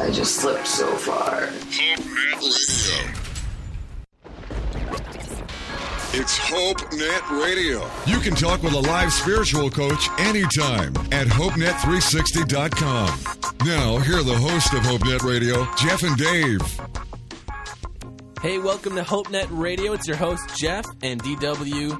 I just slipped so far. Hope Net Radio. It's HopeNet Radio. You can talk with a live spiritual coach anytime at HopeNet360.com. Now, here are the hosts of HopeNet Radio, Jeff and Dave. Hey, welcome to HopeNet Radio. It's your host, Jeff and DW,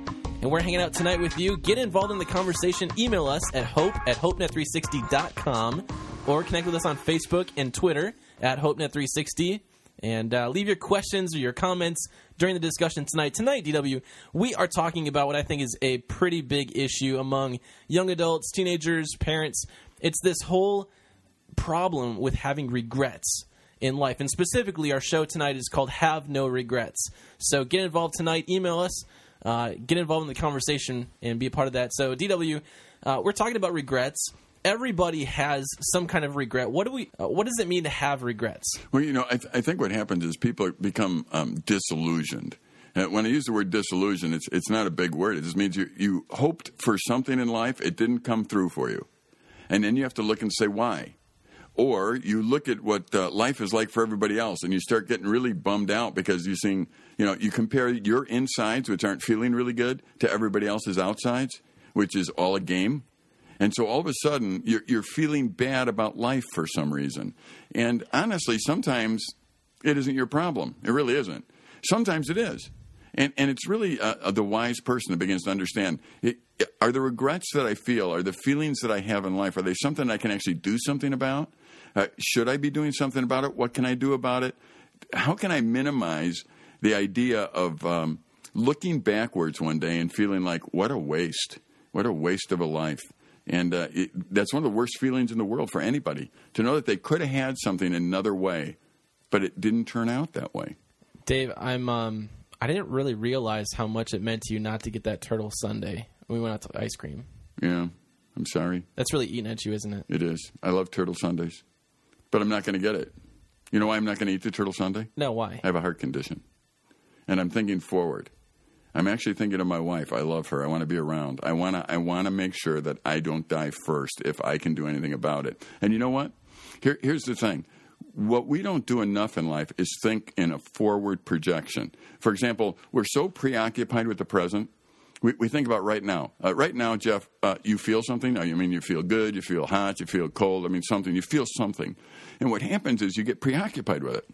and we're hanging out tonight with you. Get involved in the conversation. Email us at hope at hopenet360.com or connect with us on Facebook and Twitter at HopeNet360 and uh, leave your questions or your comments during the discussion tonight. Tonight, DW, we are talking about what I think is a pretty big issue among young adults, teenagers, parents. It's this whole problem with having regrets in life. And specifically, our show tonight is called Have No Regrets. So get involved tonight. Email us. Uh, get involved in the conversation and be a part of that. So, DW, uh, we're talking about regrets everybody has some kind of regret. What do we? Uh, what does it mean to have regrets? Well, you know, I, th- I think what happens is people become um, disillusioned. Uh, when I use the word disillusion, it's it's not a big word. It just means you you hoped for something in life, it didn't come through for you, and then you have to look and say why. Or you look at what uh, life is like for everybody else, and you start getting really bummed out because you're seeing, you know, you compare your insides, which aren't feeling really good, to everybody else's outsides, which is all a game. And so all of a sudden, you're, you're feeling bad about life for some reason. And honestly, sometimes it isn't your problem. It really isn't. Sometimes it is. And, and it's really uh, the wise person that begins to understand it, are the regrets that I feel, are the feelings that I have in life, are they something I can actually do something about? Uh, should I be doing something about it? What can I do about it? How can I minimize the idea of um, looking backwards one day and feeling like, what a waste? What a waste of a life. And uh, it, that's one of the worst feelings in the world for anybody to know that they could have had something another way, but it didn't turn out that way. Dave, I'm um, I didn't really realize how much it meant to you not to get that turtle sundae. We went out to ice cream. Yeah, I'm sorry. That's really eating at you, isn't it? It is. I love turtle sundaes, but I'm not going to get it. You know why I'm not going to eat the turtle sundae? No, why? I have a heart condition, and I'm thinking forward. I'm actually thinking of my wife. I love her. I want to be around. I want to. I want to make sure that I don't die first if I can do anything about it. And you know what? Here, here's the thing. What we don't do enough in life is think in a forward projection. For example, we're so preoccupied with the present. We, we think about right now. Uh, right now, Jeff, uh, you feel something. I mean, you feel good, you feel hot, you feel cold. I mean, something. You feel something. And what happens is you get preoccupied with it.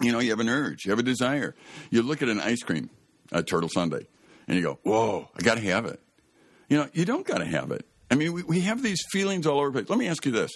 You know, you have an urge, you have a desire. You look at an ice cream a turtle sundae, and you go, "Whoa, I got to have it." You know, you don't got to have it. I mean, we, we have these feelings all over the place. Let me ask you this: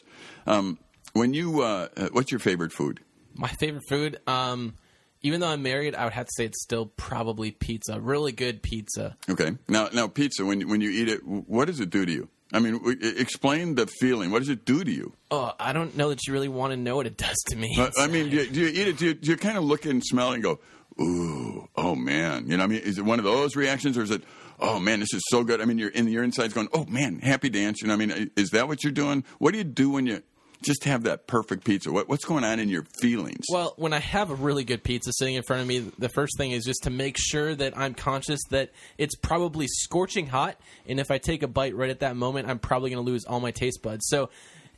um, When you, uh, what's your favorite food? My favorite food, um, even though I'm married, I would have to say it's still probably pizza. Really good pizza. Okay. Now, now pizza. When when you eat it, what does it do to you? I mean, explain the feeling. What does it do to you? Oh, I don't know that you really want to know what it does to me. Uh, I mean, do you, do you, eat it? Do you, do you kind of look and smell and go, ooh, oh man. You know, I mean, is it one of those reactions, or is it, oh man, this is so good? I mean, you're in your insides going, oh man, happy dance. You know, I mean, is that what you're doing? What do you do when you just have that perfect pizza? What, what's going on in your feelings? Well, when I have a really good pizza sitting in front of me, the first thing is just to make sure that I'm conscious that it's probably scorching hot, and if I take a bite right at that moment, I'm probably going to lose all my taste buds. So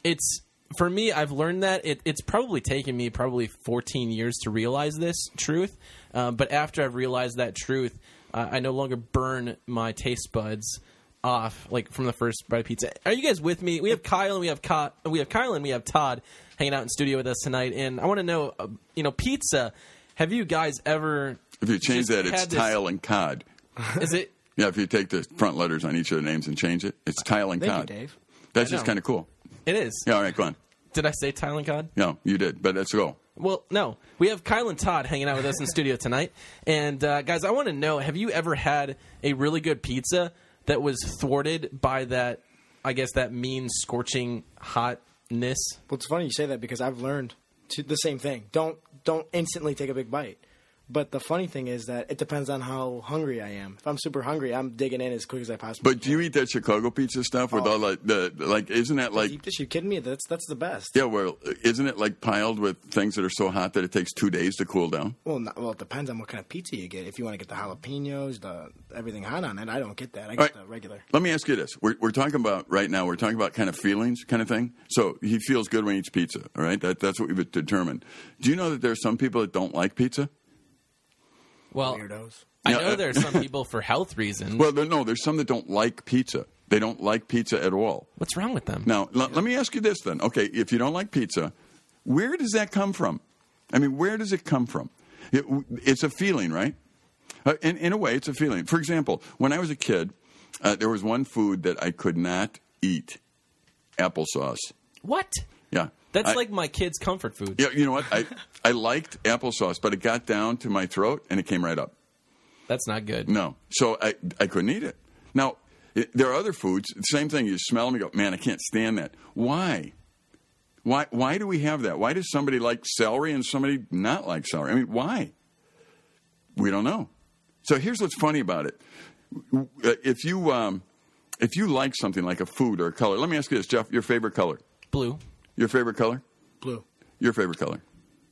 it's for me, I've learned that it, it's probably taken me probably 14 years to realize this truth. Um, but after I've realized that truth, uh, I no longer burn my taste buds off like from the first bite of pizza. Are you guys with me? We have Kyle and we have Ka- we have Kyle and we have Todd hanging out in studio with us tonight, and I want to know, uh, you know, pizza. Have you guys ever? If you change that, it's this... tile and cod. Is it? Yeah, if you take the front letters on each of the names and change it, it's tile and Thank cod. You, Dave. That's just kind of cool. It is. Yeah, all right, go on. Did I say Thailand cod? No, you did, but let's go. Well, no. We have Kyle and Todd hanging out with us in studio tonight. And uh, guys, I want to know have you ever had a really good pizza that was thwarted by that, I guess, that mean, scorching hotness? Well, it's funny you say that because I've learned to the same thing. Don't don't instantly take a big bite. But the funny thing is that it depends on how hungry I am. If I'm super hungry, I'm digging in as quick as I possibly. But do you eat that Chicago pizza stuff with Oh. all the, the like? Isn't that like? Deep dish? You kidding me? That's that's the best. Yeah, well, isn't it like piled with things that are so hot that it takes two days to cool down? Well, not, well, it depends on what kind of pizza you get. If you want to get the jalapenos, the everything hot on it, I don't get that. I get right. the regular. Let me ask you this: we're, we're talking about right now. We're talking about kind of feelings, kind of thing. So he feels good when he eats pizza. All right, that, that's what we've determined. Do you know that there are some people that don't like pizza? Well, Weirdos. I know uh, there are some people for health reasons. Well, there, no, there's some that don't like pizza. They don't like pizza at all. What's wrong with them? Now, l- let me ask you this then. Okay, if you don't like pizza, where does that come from? I mean, where does it come from? It, it's a feeling, right? Uh, in, in a way, it's a feeling. For example, when I was a kid, uh, there was one food that I could not eat applesauce. What? Yeah. That's I- like my kid's comfort food. Yeah, you know what? I, I liked applesauce, but it got down to my throat and it came right up. That's not good. No. So I, I couldn't eat it. Now, it, there are other foods, same thing. You smell them and go, man, I can't stand that. Why? Why, why do we have that? Why does somebody like celery and somebody not like celery? I mean, why? We don't know. So here's what's funny about it. Uh, If you, um, if you like something like a food or a color, let me ask you this, Jeff, your favorite color? Blue. Your favorite color? Blue. Your favorite color?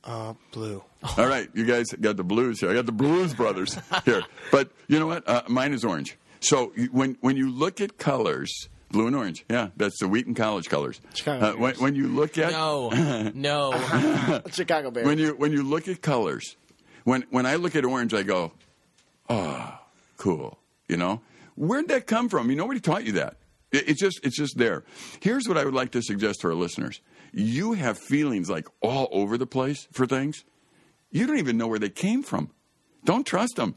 Uh, blue. All right, you guys got the blues here. I got the Blues Brothers here. But you know what? Uh, mine is orange. So when when you look at colors, blue and orange, yeah, that's the Wheaton College colors. Chicago Uh, when, when you look at No. no. Chicago Bears. when you when you look at colors, when when I look at orange, I go, oh, cool. You know, where'd that come from? You nobody taught you that. It, it's just it's just there. Here's what I would like to suggest to our listeners: you have feelings like all over the place for things. You don't even know where they came from. Don't trust them.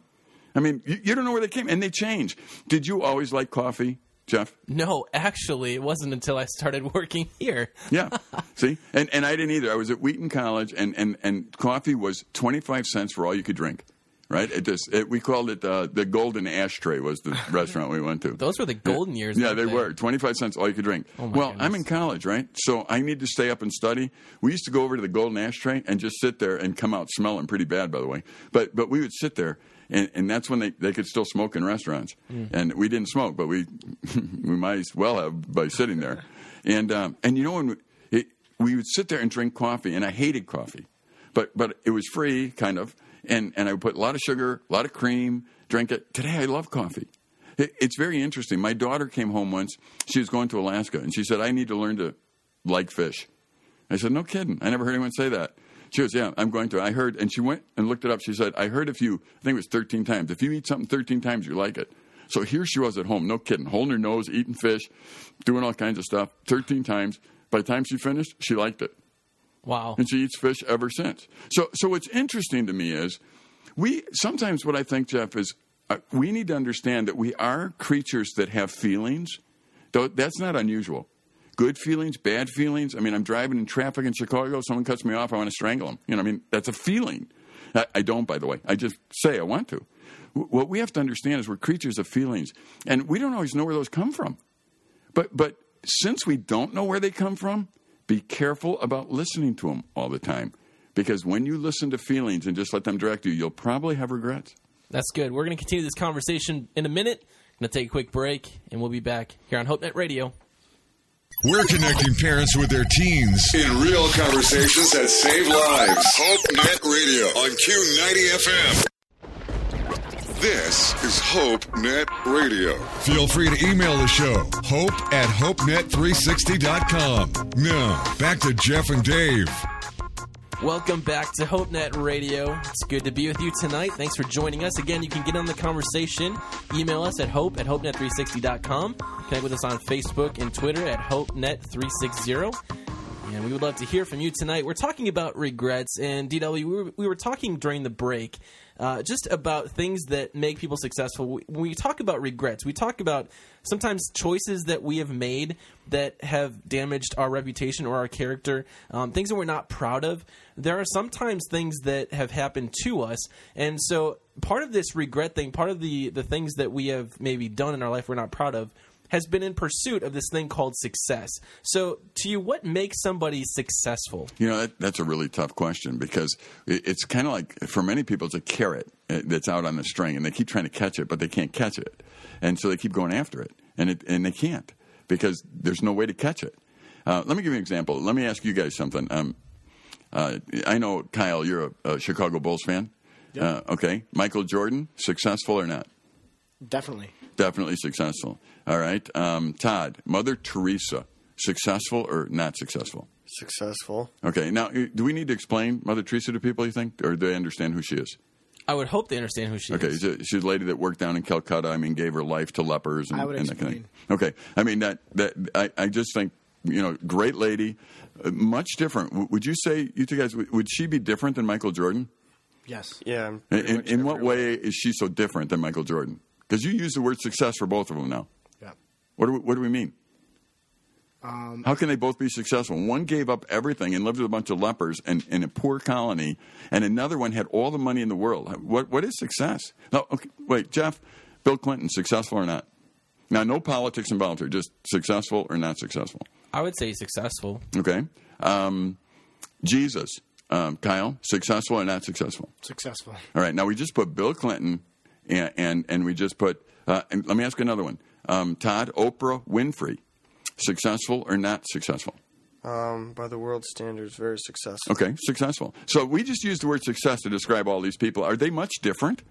I mean, you, you don't know where they came, and they change. Did you always like coffee, Jeff? No, actually, it wasn't until I started working here. Yeah. See? And and I didn't either. I was at Wheaton College and, and, and coffee was 25 cents for all you could drink. Right? It just it, we called it uh, the Golden Ashtray was the restaurant we went to. Those were the golden years. Yeah, weren't they were. 25 cents all you could drink. Oh, well, goodness. I'm in college, right? So I need to stay up and study. We used to go over to the Golden Ashtray and just sit there and come out smelling pretty bad, by the way. But but we would sit there and, and that's when they, they could still smoke in restaurants. Mm. And we didn't smoke, but we we might as well have by sitting there. And um, and you know when we, it, we would sit there and drink coffee, and I hated coffee, but but it was free, kind of, and and I would put a lot of sugar, a lot of cream, drink it. Today I love coffee. It, it's very interesting. My daughter came home once. She was going to Alaska, and she said, "I need to learn to like fish." I said, "No kidding. I never heard anyone say that." She goes, "Yeah, I'm going to." I heard, and she went and looked it up. She said, "I heard if you, I think it was 13 times. If you eat something 13 times, you like it." So here she was at home, no kidding, holding her nose, eating fish, doing all kinds of stuff, 13 times. By the time she finished, she liked it Wow. and she eats fish ever since. So, so what's interesting to me is we sometimes what I think, Jeff, is uh, we need to understand that we are creatures that have feelings. That's not unusual. Good feelings, bad feelings. I mean, I'm driving in traffic in Chicago. Someone cuts me off. I want to strangle them. You know, I mean, that's a feeling. I, I don't, by the way. I just say I want to. W- What we have to understand is we're creatures of feelings, and we don't always know where those come from. But but since we don't know where they come from, be careful about listening to them all the time. Because when you listen to feelings and just let them direct you, you'll probably have regrets. That's good. We're going to continue this conversation in a minute. I'm Going to take a quick break, and we'll be back here on HopeNet Radio. We're connecting parents with their teens in real conversations that save lives. Hope Net Radio on Q90 FM. This is Hope Net Radio. Feel free to email the show, hope at hopenet360.com. Now, back to Jeff and Dave. Welcome back to HopeNet Radio. It's good to be with you tonight. Thanks for joining us. Again, you can get on the conversation. Email us at hope at hopenet360.com. Connect with us on Facebook and Twitter at hopenet360. And we would love to hear from you tonight. We're talking about regrets, and DW, we were, we were talking during the break uh, just about things that make people successful. When we talk about regrets, we talk about sometimes choices that we have made that have damaged our reputation or our character, um, things that we're not proud of. There are sometimes things that have happened to us, and so part of this regret thing, part of the the things that we have maybe done in our life we're not proud of has been in pursuit of this thing called success. So, to you, what makes somebody successful? You know, that, that's a really tough question because it, it's kind of like, for many people, it's a carrot uh, that's out on the string, and they keep trying to catch it, but they can't catch it. And so they keep going after it, and, it, and they can't because there's no way to catch it. Uh, let me give you an example. Let me ask you guys something. Um, uh, I know, Kyle, you're a, a Chicago Bulls fan. Uh, okay. Michael Jordan, successful or not? Definitely. Definitely successful. All right. Um, Todd, Mother Teresa, successful or not successful? Successful. Okay. Now, uh, do we need to explain Mother Teresa to people, you think? Or do they understand who she is? I would hope they understand who she Okay. is. She's a, she's a lady that worked down in Calcutta. I mean, gave her life to lepers and, I would and that kind of thing. Okay. I mean, that, that I, I just think, you know, great lady, uh, much different. Would you say, you two guys, would would she be different than Michael Jordan? Yes. Yeah. In, in, in what way is she so different than Michael Jordan? Because you use the word success for both of them now. Yeah. What do we, what do we mean? Um, How can they both be successful? One gave up everything and lived with a bunch of lepers and in a poor colony, and another one had all the money in the world. What what is success? No, okay, wait, Jeff, Bill Clinton, successful or not? Now, no politics involved here, just successful or not successful. I would say successful. Okay, um, Jesus, um, Kyle, successful or not successful? successful. All right. Now we just put Bill Clinton, and and, and we just put. Uh, and let me ask another one. Um, Todd, Oprah Winfrey, successful or not successful? Um, by the world standards, very successful. Okay, successful. So we just used the word success to describe all these people. Are they much different?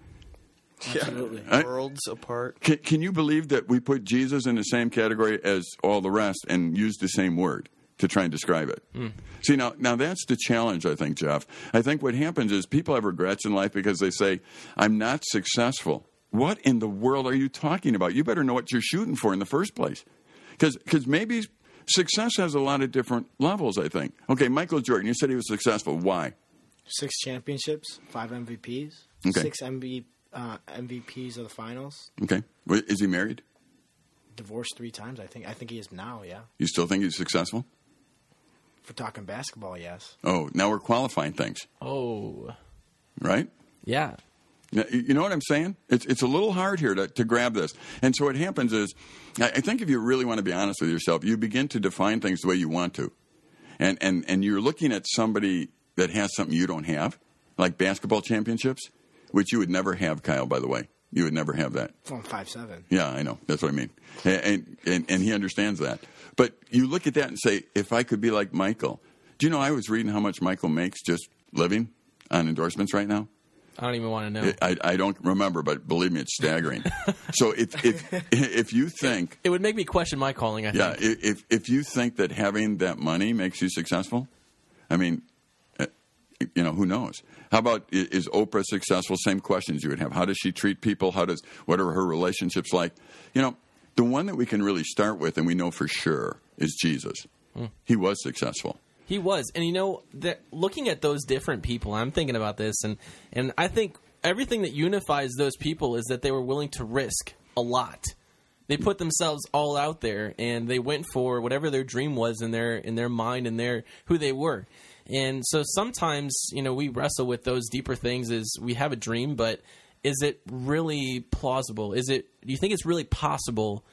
Absolutely. I- Worlds apart. Can, can you believe that we put Jesus in the same category as all the rest and use the same word to try and describe it? See, now, now that's the challenge, I think, Jeff. I think what happens is people have regrets in life because they say, I'm not successful. What in the world are you talking about? You better know what you're shooting for in the first place. Because maybe success has a lot of different levels, I think. Okay, Michael Jordan, you said he was successful. Why? Six championships, five MVPs, Okay. six MV, uh, MVPs of the finals. Okay. Is he married? Divorced three times. I think. I think he is now. Yeah. You still think he's successful? For talking basketball, yes. Oh, now we're qualifying things, Oh, right? yeah. Now, You you know what I'm saying? It's it's a little hard here to, to grab this. And so what happens is, I I think if you really want to be honest with yourself, you begin to define things the way you want to, and and and you're looking at somebody that has something you don't have, like basketball championships, which you would never have, Kyle. By the way, you would never have that. From five seven. Yeah, I know. That's what I mean. And, and, and he understands that. But you look at that and say, if I could be like Michael, do you know I was reading how much Michael makes just living on endorsements right now? I don't even want to know. I, I don't remember, but believe me, it's staggering. so if, if, if you think, it would make me question my calling. I yeah, think. if, if you think that having that money makes you successful, I mean, uh, you know, who knows? How about is Oprah successful? Same questions you would have. How does she treat people? How does what are her relationships like? You know, the one that we can really start with, and we know for sure, is Jesus. Hmm. He was successful. He was, and you know, that looking at those different people, I'm thinking about this, and and I think everything that unifies those people is that they were willing to risk a lot. They put themselves all out there, and they went for whatever their dream was in their in their mind and their who they were. And so sometimes, you know, we wrestle with those deeper things. Is we have a dream, but is it really plausible? Is it? Do you think it's really possible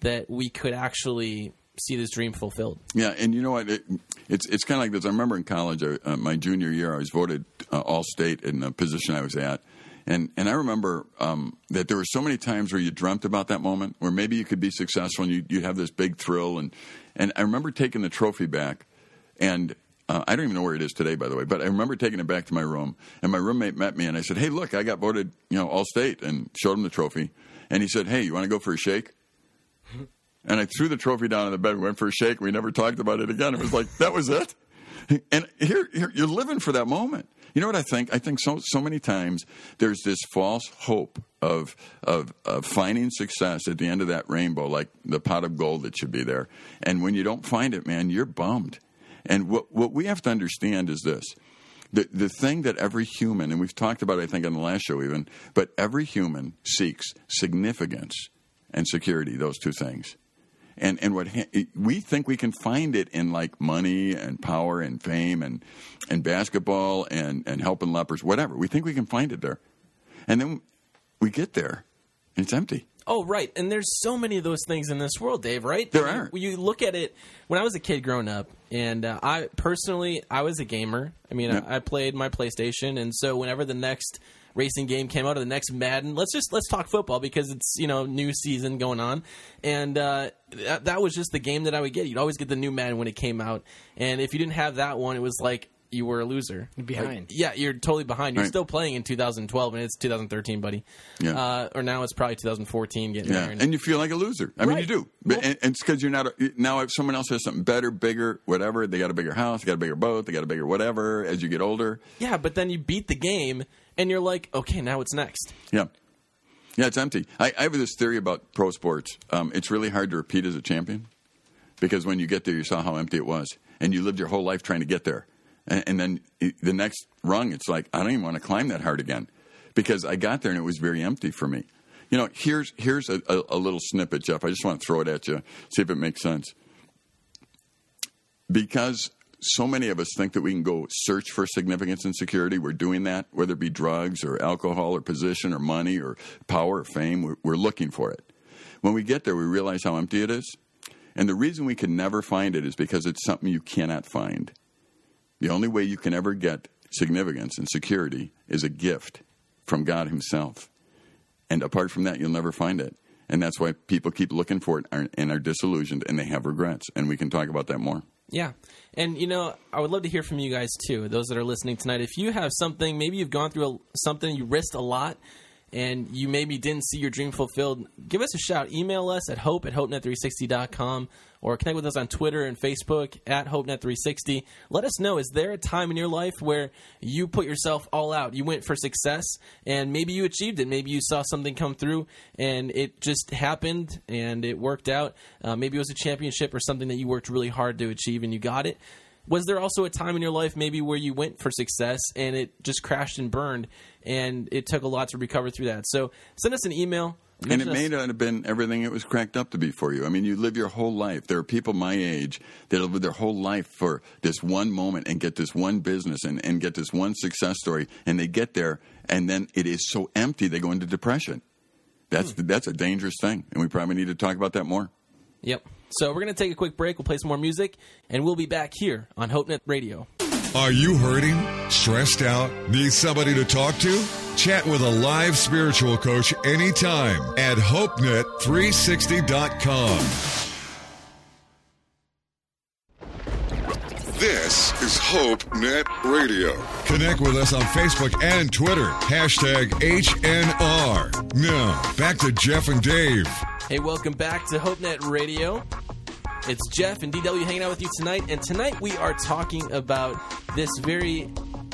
that we could actually see this dream fulfilled? Yeah, and you know what? It, it's it's kind of like this. I remember in college, uh, uh, my junior year, I was voted uh, all state in the position I was at, and and I remember um, that there were so many times where you dreamt about that moment, where maybe you could be successful and you you have this big thrill, and and I remember taking the trophy back, and. Uh, I don't even know where it is today, by the way, but I remember taking it back to my room, and my roommate met me, and I said, "Hey, look, I got voted, you know, all state," and showed him the trophy, and he said, "Hey, you want to go for a shake?" And I threw the trophy down on the bed. We went for a shake. We never talked about it again. It was like that was it. And here, here you're living for that moment. You know what I think? I think so so many times there's this false hope of of of finding success at the end of that rainbow, like the pot of gold that should be there. And when you don't find it, man, you're bummed. And what what we have to understand is this. The, the thing that every human, and we've talked about, it, I think, on the last show even, but every human seeks significance and security, those two things. And and what ha- we think we can find it in like money and power and fame and and basketball and and helping lepers, whatever. We think we can find it there, and then we get there, and it's empty. Oh, right. And there's so many of those things in this world, Dave, right? There You- are. You, look at it, when I was a kid growing up, and uh, I personally, I was a gamer. I mean, Yeah. I, I played my PlayStation, and so whenever the next racing game came out or the next Madden, let's just, let's talk football because it's, you know, new season going on. And uh, that, that was just the game that I would get. You'd always get the new Madden when it came out. And if you didn't have that one, it was like, you were a loser. You're behind. Like, yeah, you're totally behind. You're Right. still playing in 2012, and it's 2013, buddy. Yeah. Uh, or now it's probably 2014 getting Yeah, there. and- and you feel like a loser. I mean, you do, but, and, and it's because you're not. A, now, if someone else has something better, bigger, whatever, they got a bigger house, they got a bigger boat, they got a bigger whatever. As you get older, Yeah, but then you beat the game and you're like, okay, now it's next. yeah, yeah, it's empty. I, I have this theory about pro sports. Um, it's really hard to repeat as a champion because when you get there, you saw how empty it was, and you lived your whole life trying to get there, and, and then the next rung, it's like I don't even want to climb that hard again because I got there and it was very empty for me. You know, here's here's a, a, a little snippet, Jeff. I just want to throw it at you, see if it makes sense. Because so many of us think that we can go search for significance and security. We're doing that, whether it be drugs or alcohol or position or money or power or fame. We're, we're looking for it. When we get there, we realize how empty it is. And the reason we can never find it is because it's something you cannot find. The only way you can ever get significance and security is a gift from God Himself. And apart from that, you'll never find it. And that's why people keep looking for it and- are disillusioned and they have regrets. And we can talk about that more. Yeah. And, you know, I would love to hear from you guys, too, those that are listening tonight. If you have something, maybe you've gone through a, something, you risked a lot, and you maybe didn't see your dream fulfilled, give us a shout. Email us at hope at hopenet360.com or connect with us on Twitter and Facebook at hopenet360. Let us know, is there a time in your life where you put yourself all out? You went for success and maybe you achieved it. Maybe you saw something come through and it just happened and it worked out. Uh, maybe it was a championship or something that you worked really hard to achieve and you got it. Was there also a time in your life maybe where you went for success and it just crashed and burned and it took a lot to recover through that? So send us an email. And it may not have been everything it was cracked up to be for you. I mean, you live your whole life. There are people my age that live their whole life for this one moment and get this one business and, and get this one success story, and they get there, and then it is so empty they go into depression. That's Hmm. that's a dangerous thing, and we probably need to talk about that more. Yep. So we're going to take a quick break. We'll play some more music, and we'll be back here on HopeNet Radio. Are you hurting? Stressed out? Need somebody to talk to? Chat with a live spiritual coach anytime at HopeNet360.com. This is Hope Net Radio. Connect with us on Facebook and Twitter. Hashtag HNR. Now, back to Jeff and Dave. Hey, welcome back to HopeNet Radio. It's Jeff and DW hanging out with you tonight, and tonight we are talking about this very,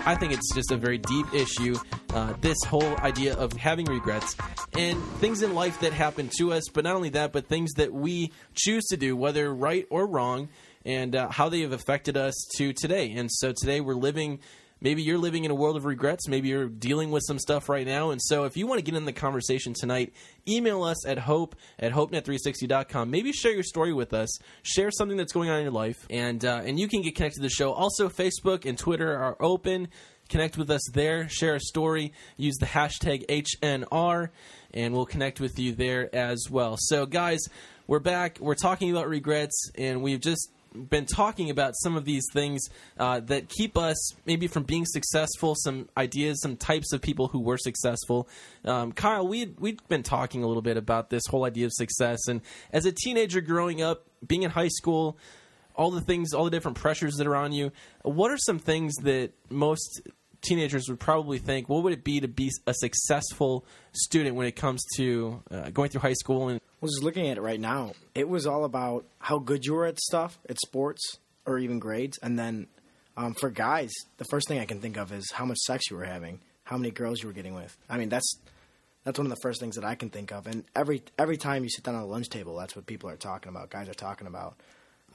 I think it's just a very deep issue. Uh, this whole idea of having regrets and things in life that happen to us, but not only that, but things that we choose to do, whether right or wrong, and uh, how they have affected us to today. And so today we're living maybe you're living in a world of regrets. Maybe you're dealing with some stuff right now. And so if you want to get in the conversation tonight email us at hope at hopenet360.com maybe share your story with us. Share something that's going on in your life. And uh, and you can get connected to the show. Also facebook and twitter are open. Connect with us there. Share a story. Use the hashtag hnr and we'll connect with you there as well. So guys we're back. We're talking about regrets and we've just been talking about some of these things uh, that keep us maybe from being successful, some ideas, some types of people who were successful. Um, Kyle, we we've been talking a little bit about this whole idea of success, and as a teenager growing up, being in high school, all the things, all the different pressures that are on you. What are some things that most teenagers would probably think? What would it be to be a successful student when it comes to uh, going through high school and was just looking at it right now. It was all about how good you were at stuff, at sports, or even grades. And then um, for guys, the first thing I can think of is how much sex you were having, how many girls you were getting with. I mean, that's that's one of the first things that I can think of. And every every time you sit down at a lunch table, that's what people are talking about. Guys are talking about.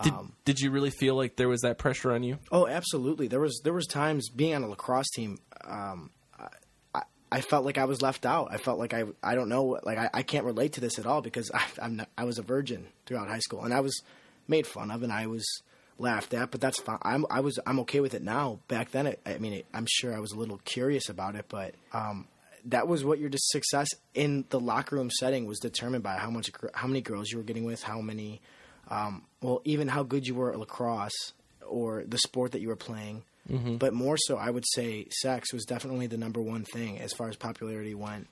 did, Um, did you really feel like there was that pressure on you? Oh, absolutely. There was there was times being on a lacrosse team. Um, I, felt like I was left out. I felt like I I don't know like I, I can't relate to this at all because I, not, I was a virgin throughout high school and I was made fun of and I was laughed at. But that's fine. I'm I was I'm okay with it now. Back then, it, I mean, it, I'm sure I was a little curious about it, but um, that was what your success in the locker room setting was determined by how much how many girls you were getting with, how many, um, well, even how good you were at lacrosse or the sport that you were playing. But more so, I would say sex was definitely the number one thing as far as popularity went,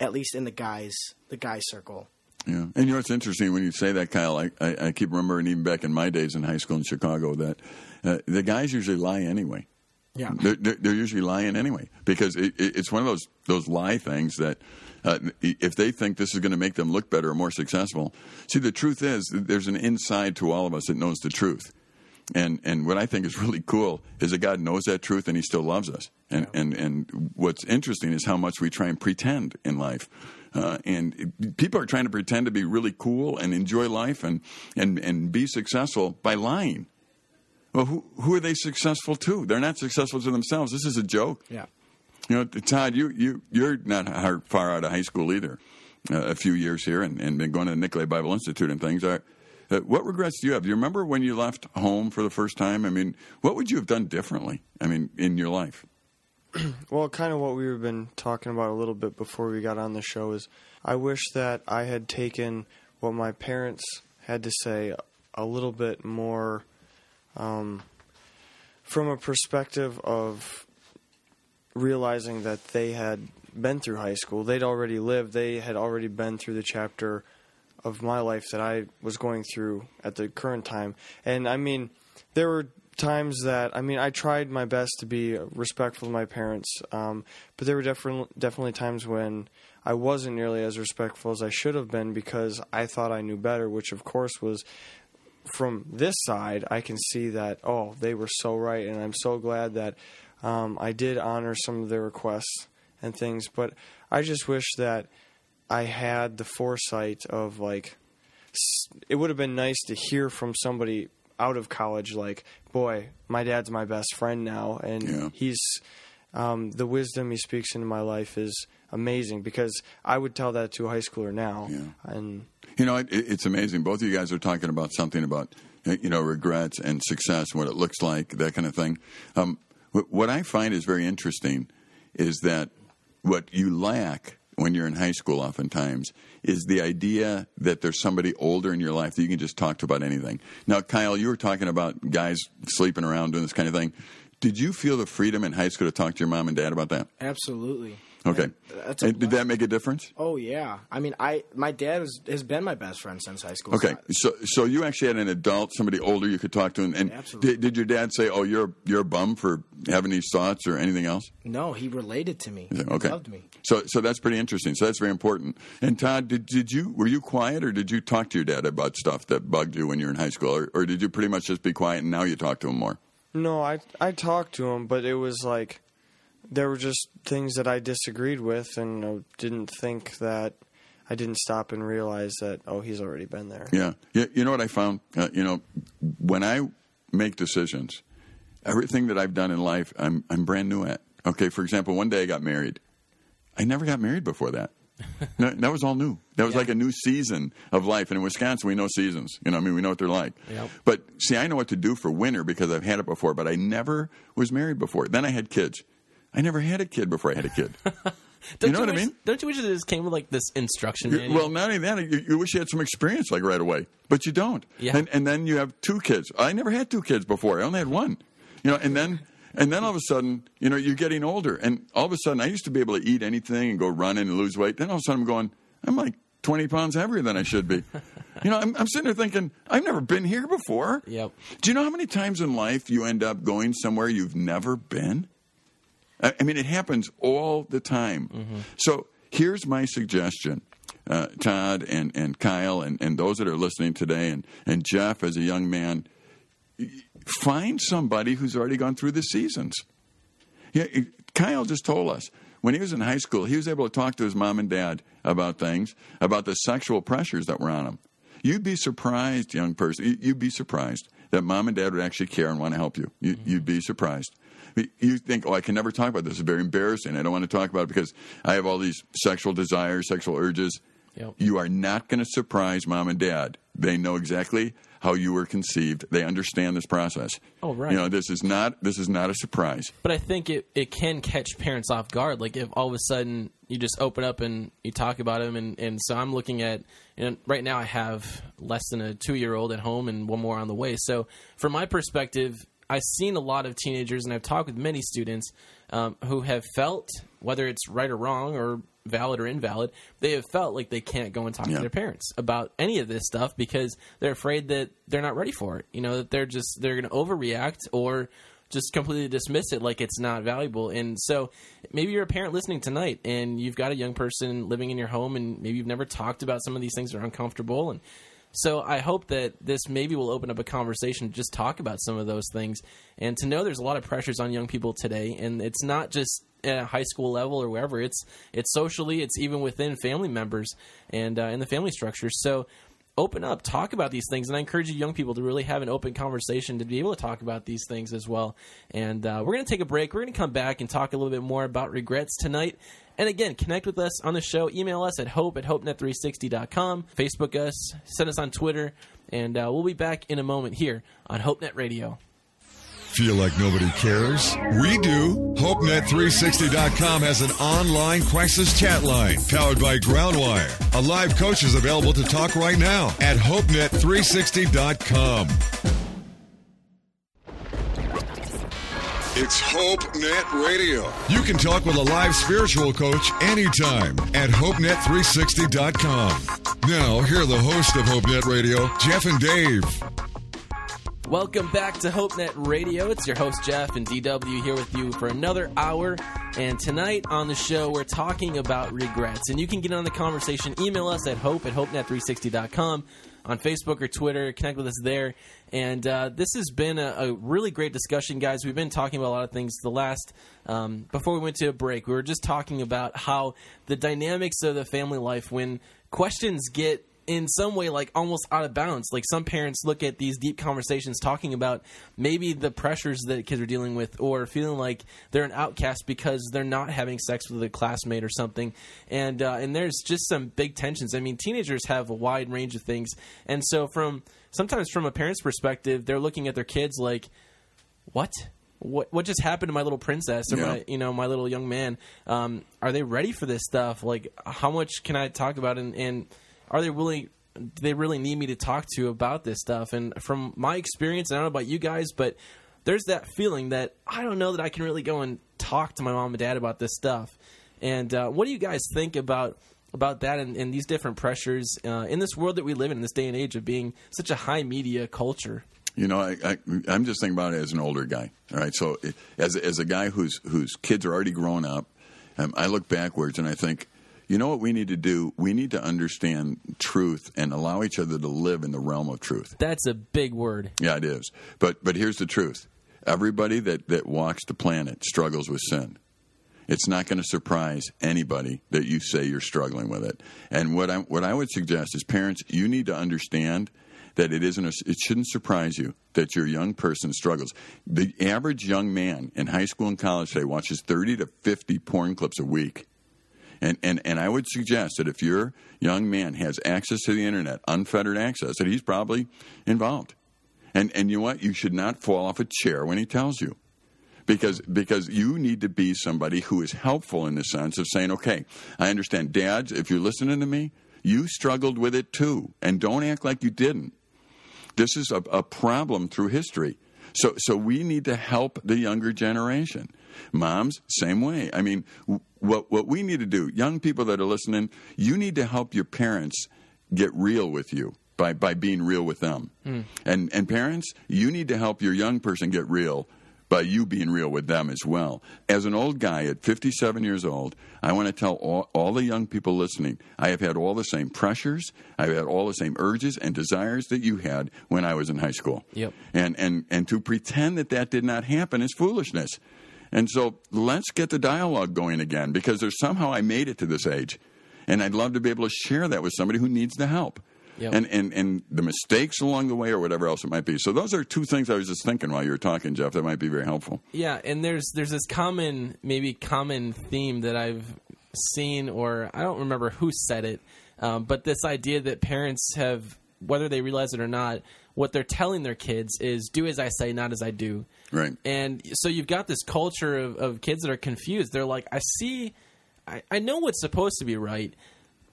at least in the guys the guys circle. Yeah, and you know it's interesting when you say that, Kyle. I, I, I keep remembering even back in my days in high school in Chicago that uh, the guys usually lie anyway. Yeah. They're, they're, they're usually lying anyway because it, it, it's one of those those lie things that uh, if they think this is going to make them look better or more successful. See, the truth is there's an inside to all of us that knows the truth. And and what I think is really cool is that God knows that truth and He still loves us. And and and what's interesting is how much we try and pretend in life. Uh, and people are trying to pretend to be really cool and enjoy life and and and be successful by lying. Well, who who are they successful to? They're not successful to themselves. This is a joke. Yeah. You know, Todd, you you you're not far out of high school either. Uh, a few years here, and, and been going to the Nicolay Bible Institute and things. Are uh, what regrets do you have? Do you remember when you left home for the first time? I mean, what would you have done differently? I mean, in your life. Well, kind of what we've been talking about a little bit before we got on the show is I wish that I had taken what my parents had to say a little bit more um, from a perspective of realizing that they had been through high school. They'd already lived, they had already been through the chapter of my life that I was going through at the current time. And I mean, there were times that I mean, I tried my best to be respectful to my parents, um, but there were definitely definitely times when I wasn't nearly as respectful as I should have been because I thought I knew better, which of course was from this side, I can see that oh, they were so right, and I'm so glad that um, I did honor some of their requests and things. But I just wish that I had the foresight of like, it would have been nice to hear from somebody out of college, like, boy, my dad's my best friend now, and Yeah. he's um, the wisdom he speaks into my life is amazing because I would tell that to a high schooler now, Yeah. and You know, it, it's amazing. Both of you guys are talking about something about uh, you know regrets and success, what it looks like, that kind of thing. Um, what I find is very interesting is that what you lack when you're in high school, oftentimes, is the idea that there's somebody older in your life that you can just talk to about anything. Now, Kyle, you were talking about guys sleeping around doing this kind of thing. Did you feel the freedom in high school to talk to your mom and dad about that? Absolutely. Okay. Did that make a difference? Oh yeah. I mean, I my dad was, has been my best friend since high school. Okay, so so you actually had an adult, somebody older you could talk to, and, and Absolutely. did, did your dad say, "Oh, you're you're a bum for having these thoughts" or anything else? No, he related to me. Okay, He loved me. So so that's pretty interesting. So that's very important. And Todd, did did you were you quiet or did you talk to your dad about stuff that bugged you when you were in high school, or, or did you pretty much just be quiet and now you talk to him more? No, I I talked to him, but it was like there were just things that I disagreed with, and I didn't think that I didn't stop and realize that oh, he's already been there. Yeah, yeah. You know what I found? Uh, you know, when I make decisions, everything that I've done in life, I'm I'm brand new at. Okay, for example, one day I got married. I never got married before that. No, that was all new. That was like a new season of life. And in Wisconsin, we know seasons. You know, I mean, we know what they're like. Yep. But see, I know what to do for winter because I've had it before. But I never was married before. Then I had kids. I never had a kid before I had a kid. Don't know what I mean? Don't you wish it just came with like this instruction You- manual? Well, not only that, you, you wish you had some experience like right away, but you don't. Yeah. And, and then you have two kids. I never had two kids before. I only had one. You know, and then and then all of a sudden, you know, you're getting older, and all of a sudden, I used to be able to eat anything and go running and lose weight. Then all of a sudden, I'm going, I'm like 20 pounds heavier than I should be. you know, I'm, I'm sitting there thinking, I've never been here before. Yep. Do you know how many times in life you end up going somewhere you've never been? I I mean, it happens all the time. So here's my suggestion. Uh, Todd and, and Kyle and, and those that are listening today, and, and Jeff as a young man, find somebody who's already gone through the seasons. Yeah, Kyle just told us when he was in high school, he was able to talk to his mom and dad about things, about the sexual pressures that were on him. You'd be surprised, young person. you- You'd be surprised that mom and dad would actually care and want to help you. you mm-hmm. You'd be surprised. You think, oh, I can never talk about this. It's very embarrassing. I don't want to talk about it because I have all these sexual desires, sexual urges. Yep. You are not going to surprise mom and dad. They know exactly how you were conceived. They understand this process. Oh, right. You know, this is not this is not a surprise. But I think it, it can catch parents off guard. Like if all of a sudden you just open up and you talk about them, and, and so I'm looking at, you know, right now I have less than a two year old at home and one more on the way. So from my perspective, I've seen a lot of teenagers and I've talked with many students um, who have felt, whether it's right or wrong or valid or invalid, they have felt like they can't go and talk Yeah. to their parents about any of this stuff because they're afraid that they're not ready for it. You know, that they're just they're going to overreact or just completely dismiss it like it's not valuable. And so maybe you're a parent listening tonight and you've got a young person living in your home and maybe you've never talked about some of these things that are uncomfortable and so I hope that this maybe will open up a conversation to just talk about some of those things and to know there's a lot of pressures on young people today. And it's not just at a high school level or wherever. It's it's socially it's even within family members and uh, in the family structure so open up talk about these things. And i encourage you young people to really have an open conversation to be able to talk about these things as well. And uh, we're going to take a break. We're going to come back and talk a little bit more about regrets tonight and again, connect with us on the show. Email us at hope at hopenet360.com. Facebook us, send us on Twitter, and uh, we'll be back in a moment here on HopeNet Radio. Feel like nobody cares? We do. HopeNet360.com has an online crisis chat line powered by Groundwire. A live coach is available to talk right now at HopeNet360.com. It's HopeNet Radio. You can talk with a live spiritual coach anytime at HopeNet360.com. Now, here are the hosts of HopeNet Radio, Jeff and Dave. Welcome back to HopeNet Radio. It's your host, Jeff, and DW here with you for another hour. And tonight on the show, we're talking about regrets. And you can get on the conversation. Email us at hope at hopenet360.com on Facebook or Twitter. Connect with us there. And uh, this has been a, a really great discussion, guys. We've been talking about a lot of things. The last, um, before we went to a break, we were just talking about how the dynamics of the family life, when questions get in some way like almost out of bounds. Like some parents look at these deep conversations talking about maybe the pressures that kids are dealing with or feeling like they're an outcast because they're not having sex with a classmate or something. And uh, and there's just some big tensions. I mean, teenagers have a wide range of things. And so from sometimes from a parent's perspective, they're looking at their kids like what? What what just happened to my little princess or Yeah. my you know my little young man? Um, are they ready for this stuff? Like, how much can I talk about? And, and are they really? Do they really need me to talk to about this stuff? And from my experience, I don't know about you guys, but there's that feeling that I don't know that I can really go and talk to my mom and dad about this stuff. And uh, what do you guys think about about that and, and these different pressures uh, in this world that we live in, in this day and age of being such a high media culture? You know, I, I, I'm just thinking about it as an older guy. All right, so as as a guy whose whose kids are already grown up, um, I look backwards and I think, you know what we need to do? We need to understand truth and allow each other to live in the realm of truth. That's a big word. Yeah, it is. But but here's the truth: everybody that that walks the planet struggles with sin. It's not going to surprise anybody that you say you're struggling with it. And what I what I would suggest is parents, you need to understand that it isn't a, it shouldn't surprise you that your young person struggles. The average young man in high school and college today watches 30 to 50 porn clips a week. And, and, and I would suggest that if your young man has access to the internet, unfettered access, that he's probably involved. And, and you know what? You should not fall off a chair when he tells you because because you need to be somebody who is helpful in the sense of saying, okay, I understand, dads, if you're listening to me, you struggled with it too, and don't act like you didn't. This is a, a problem through history. So so we need to help the younger generation. Moms, same way. I mean, what what we need to do, young people that are listening, you need to help your parents get real with you by by being real with them. Hmm. And and parents, you need to help your young person get real by you being real with them as well. As an old guy at 57 years old, I want to tell all, all the young people listening I have had all the same pressures, I've had all the same urges and desires that you had when I was in high school. Yep. And, and, and to pretend that that did not happen is foolishness. And so let's get the dialogue going again because there's somehow I made it to this age. And I'd love to be able to share that with somebody who needs the help. Yep. And, and and the mistakes along the way or whatever else it might be. So those are two things I was just thinking while you were talking, Jeff, that might be very helpful. Yeah, and there's there's this common maybe common theme that I've seen or I don't remember who said it, Um, but this idea that parents have, whether they realize it or not, what they're telling their kids is do as I say, not as I do. Right. And so you've got this culture of, of kids that are confused. They're like, I see, I, I know what's supposed to be right,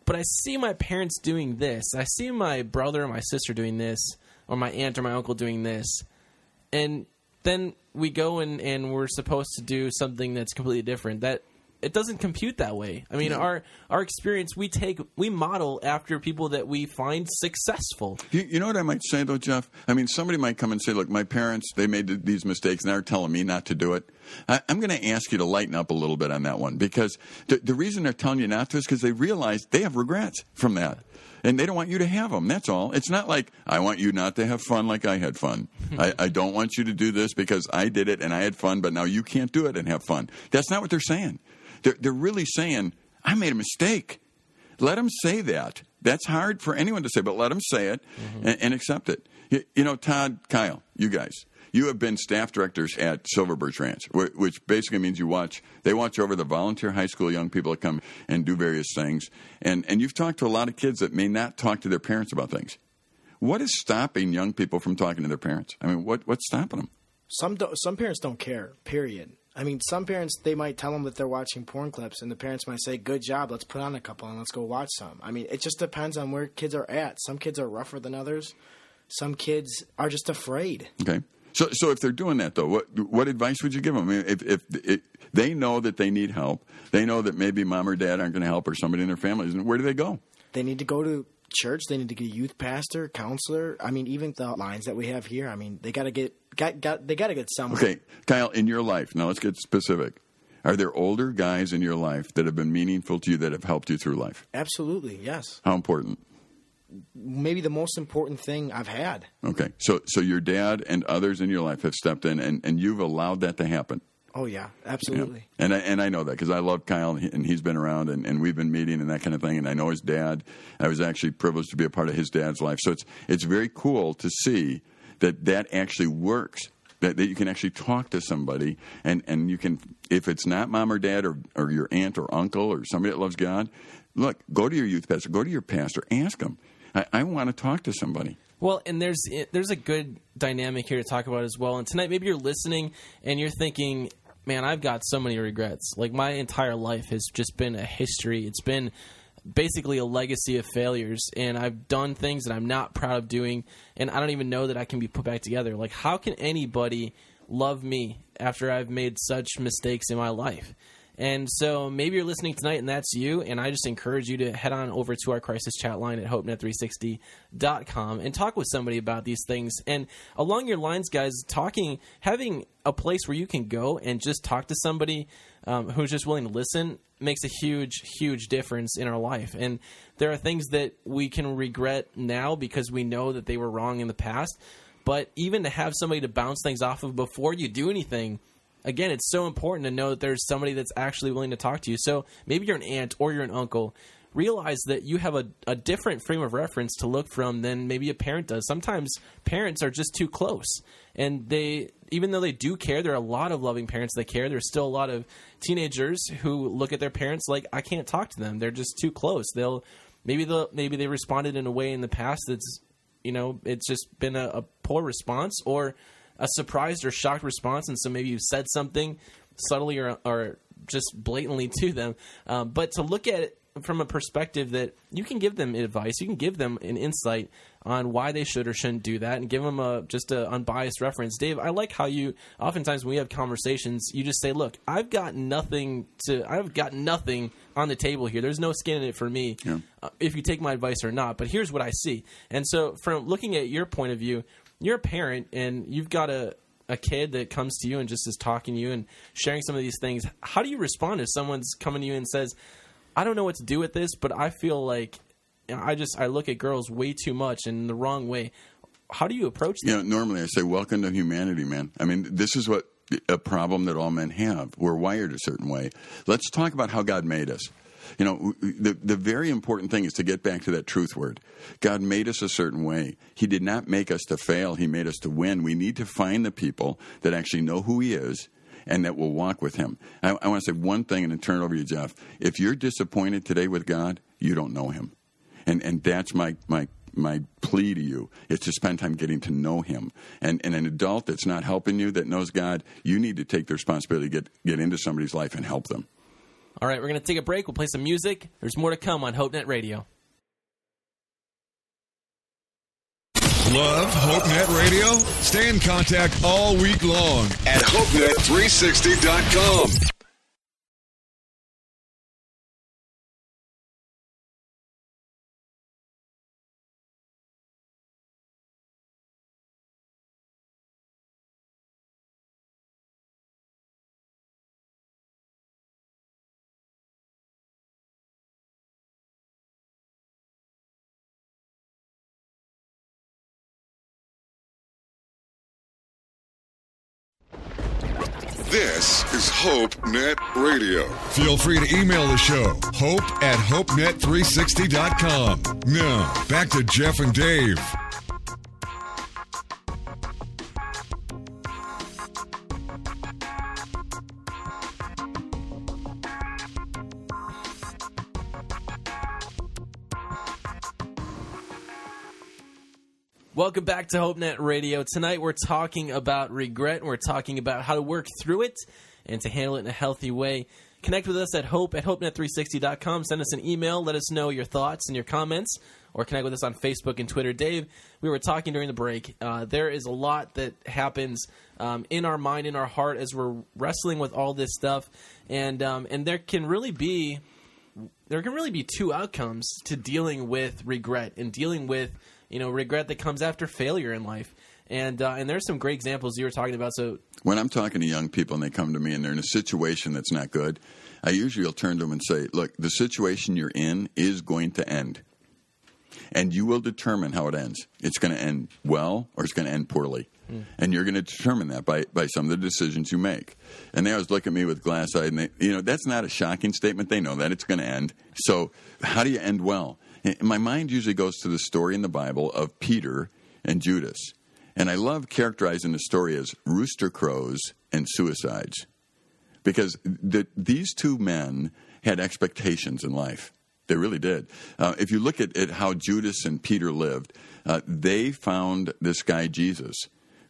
but I see my parents doing this. I see my brother or my sister doing this, or my aunt or my uncle doing this. And then we go and, and we're supposed to do something that's completely different. That it doesn't compute that way. I mean, our our experience we take we model after people that we find successful. You, you know what I might say though, Jeff? I mean, somebody might come and say, "Look, my parents they made these mistakes, and they're telling me not to do it." I, I'm going to ask you to lighten up a little bit on that one because the, the reason they're telling you not to is because they realize they have regrets from that. And they don't want you to have them. That's all. It's not like I want you not to have fun like I had fun. I, I don't want you to do this because I did it and I had fun, but now you can't do it and have fun. That's not what they're saying. They're, they're really saying, I made a mistake. Let them say that. That's hard for anyone to say, but let them say it mm-hmm. and, and accept it. You, you know, Todd, Kyle, you guys, you have been staff directors at Silver Birch Ranch, wh- which basically means you watch. They watch over the volunteer high school young people that come and do various things, and and you've talked to a lot of kids that may not talk to their parents about things. What is stopping young people from talking to their parents? I mean, what what's stopping them? Some do, some parents don't care. Period. I mean, some parents they might tell them that they're watching porn clips, and the parents might say, "Good job, let's put on a couple and let's go watch some." I mean, it just depends on where kids are at. Some kids are rougher than others. Some kids are just afraid. Okay. So, so if they're doing that though, what what advice would you give them? I mean, if if it, they know that they need help, they know that maybe mom or dad aren't going to help or somebody in their family isn't. where do they go? They need to go to church. They need to get a youth pastor, counselor. I mean, even the lines that we have here. I mean, they got to get got, got they got to get someone. Okay, Kyle, in your life, now let's get specific. Are there older guys in your life that have been meaningful to you that have helped you through life? Absolutely, yes. How important? Maybe the most important thing I've had. Okay, so so your dad and others in your life have stepped in, and, and you've allowed that to happen. Oh yeah, absolutely. Yeah. And I, and I know that because I love Kyle and he's been around and, and we've been meeting and that kind of thing. And I know his dad. I was actually privileged to be a part of his dad's life. So it's it's very cool to see that that actually works. That, that you can actually talk to somebody and, and you can if it's not mom or dad or, or your aunt or uncle or somebody that loves God, look, go to your youth pastor, go to your pastor, ask them. I, I want to talk to somebody. Well, and there's there's a good dynamic here to talk about as well. And tonight, maybe you're listening and you're thinking, "Man, I've got so many regrets. Like my entire life has just been a history. It's been basically a legacy of failures, and I've done things that I'm not proud of doing, and I don't even know that I can be put back together. Like, how can anybody love me after I've made such mistakes in my life?" And so maybe you're listening tonight and that's you. And I just encourage you to head on over to our crisis chat line at hopenet360.com and talk with somebody about these things. And along your lines, guys, talking, having a place where you can go and just talk to somebody um, who's just willing to listen makes a huge, huge difference in our life. And there are things that we can regret now because we know that they were wrong in the past. But even to have somebody to bounce things off of before you do anything, again, it's so important to know that there's somebody that's actually willing to talk to you. So maybe you're an aunt or you're an uncle. Realize that you have a, a different frame of reference to look from than maybe a parent does. Sometimes parents are just too close. And they, even though they do care, there are a lot of loving parents that care. There's still a lot of teenagers who look at their parents like, I can't talk to them. They're just too close. They'll, maybe they'll, maybe they responded in a way in the past that's, you know, it's just been a, a poor response or, a surprised or shocked response, and so maybe you said something subtly or, or just blatantly to them. Um, but to look at it from a perspective that you can give them advice, you can give them an insight on why they should or shouldn't do that, and give them a just an unbiased reference. Dave, I like how you oftentimes when we have conversations, you just say, "Look, I've got nothing to, I've got nothing on the table here. There's no skin in it for me, Yeah. uh, if you take my advice or not. But here's what I see." And so, from looking at your point of view, you're a parent and you've got a a kid that comes to you and just is talking to you and sharing some of these things. How do you respond if someone's coming to you and says, "I don't know what to do with this, but I feel like I just I look at girls way too much and in the wrong way." How do you approach that? You know, normally I say, "Welcome to humanity, man." I mean, this is what a problem that all men have. We're wired a certain way. Let's talk about how God made us. You know, the the very important thing is to get back to that truth word. God made us a certain way. He did not make us to fail. He made us to win. We need to find the people that actually know who He is and that will walk with Him. I, I want to say one thing and then turn it over to you, Jeff. If you're disappointed today with God, you don't know Him. And and that's my my my plea to you is to spend time getting to know him. And and an adult that's not helping you, that knows God, you need to take the responsibility to get get into somebody's life and help them. All right, we're going to take a break. We'll play some music. There's more to come on HopeNet Radio. Love HopeNet Radio? Stay in contact all week long at HopeNet360.com. This is HopeNet Radio. Feel free to email the show, hope at HopeNet360.com. Now, back to Jeff and Dave. Welcome back to HopeNet Radio. Tonight we're talking about regret we're talking about how to work through it and to handle it in a healthy way. Connect with us at hope at hopenet360.com. Send us an email. Let us know your thoughts and your comments or connect with us on Facebook and Twitter. Dave, we were talking during the break. Uh, there is a lot that happens um, in our mind, in our heart, as we're wrestling with all this stuff, and um, and there can really be there can really be two outcomes to dealing with regret and dealing with you know regret that comes after failure in life. And uh, and there's some great examples you were talking about. So When I'm talking to young people and they come to me and they're in a situation that's not good, I usually will turn to them and say, "Look, the situation you're in is going to end." And you will determine how it ends. It's going to end well or it's going to end poorly. And you're going to determine that by, by some of the decisions you make. And they always look at me with glass eyed, and they, you know, that's not a shocking statement. They know that it's going to end. So, how do you end well? And my mind usually goes to the story in the Bible of Peter and Judas. And I love characterizing the story as rooster crows and suicides because the, these two men had expectations in life. They really did. Uh, if you look at, at how Judas and Peter lived, uh, they found this guy Jesus,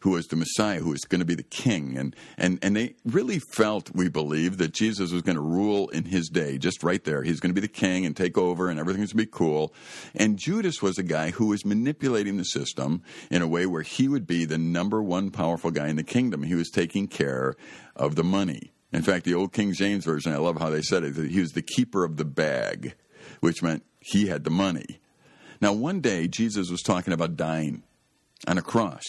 who was the Messiah, who was going to be the king, and and and they really felt, we believe, that Jesus was going to rule in his day, just right there. He's going to be the king and take over, and everything's going to be cool. And Judas was a guy who was manipulating the system in a way where he would be the number one powerful guy in the kingdom. He was taking care of the money. In fact, the old King James version, I love how they said it. That he was the keeper of the bag, which meant he had the money. Now, one day Jesus was talking about dying on a cross.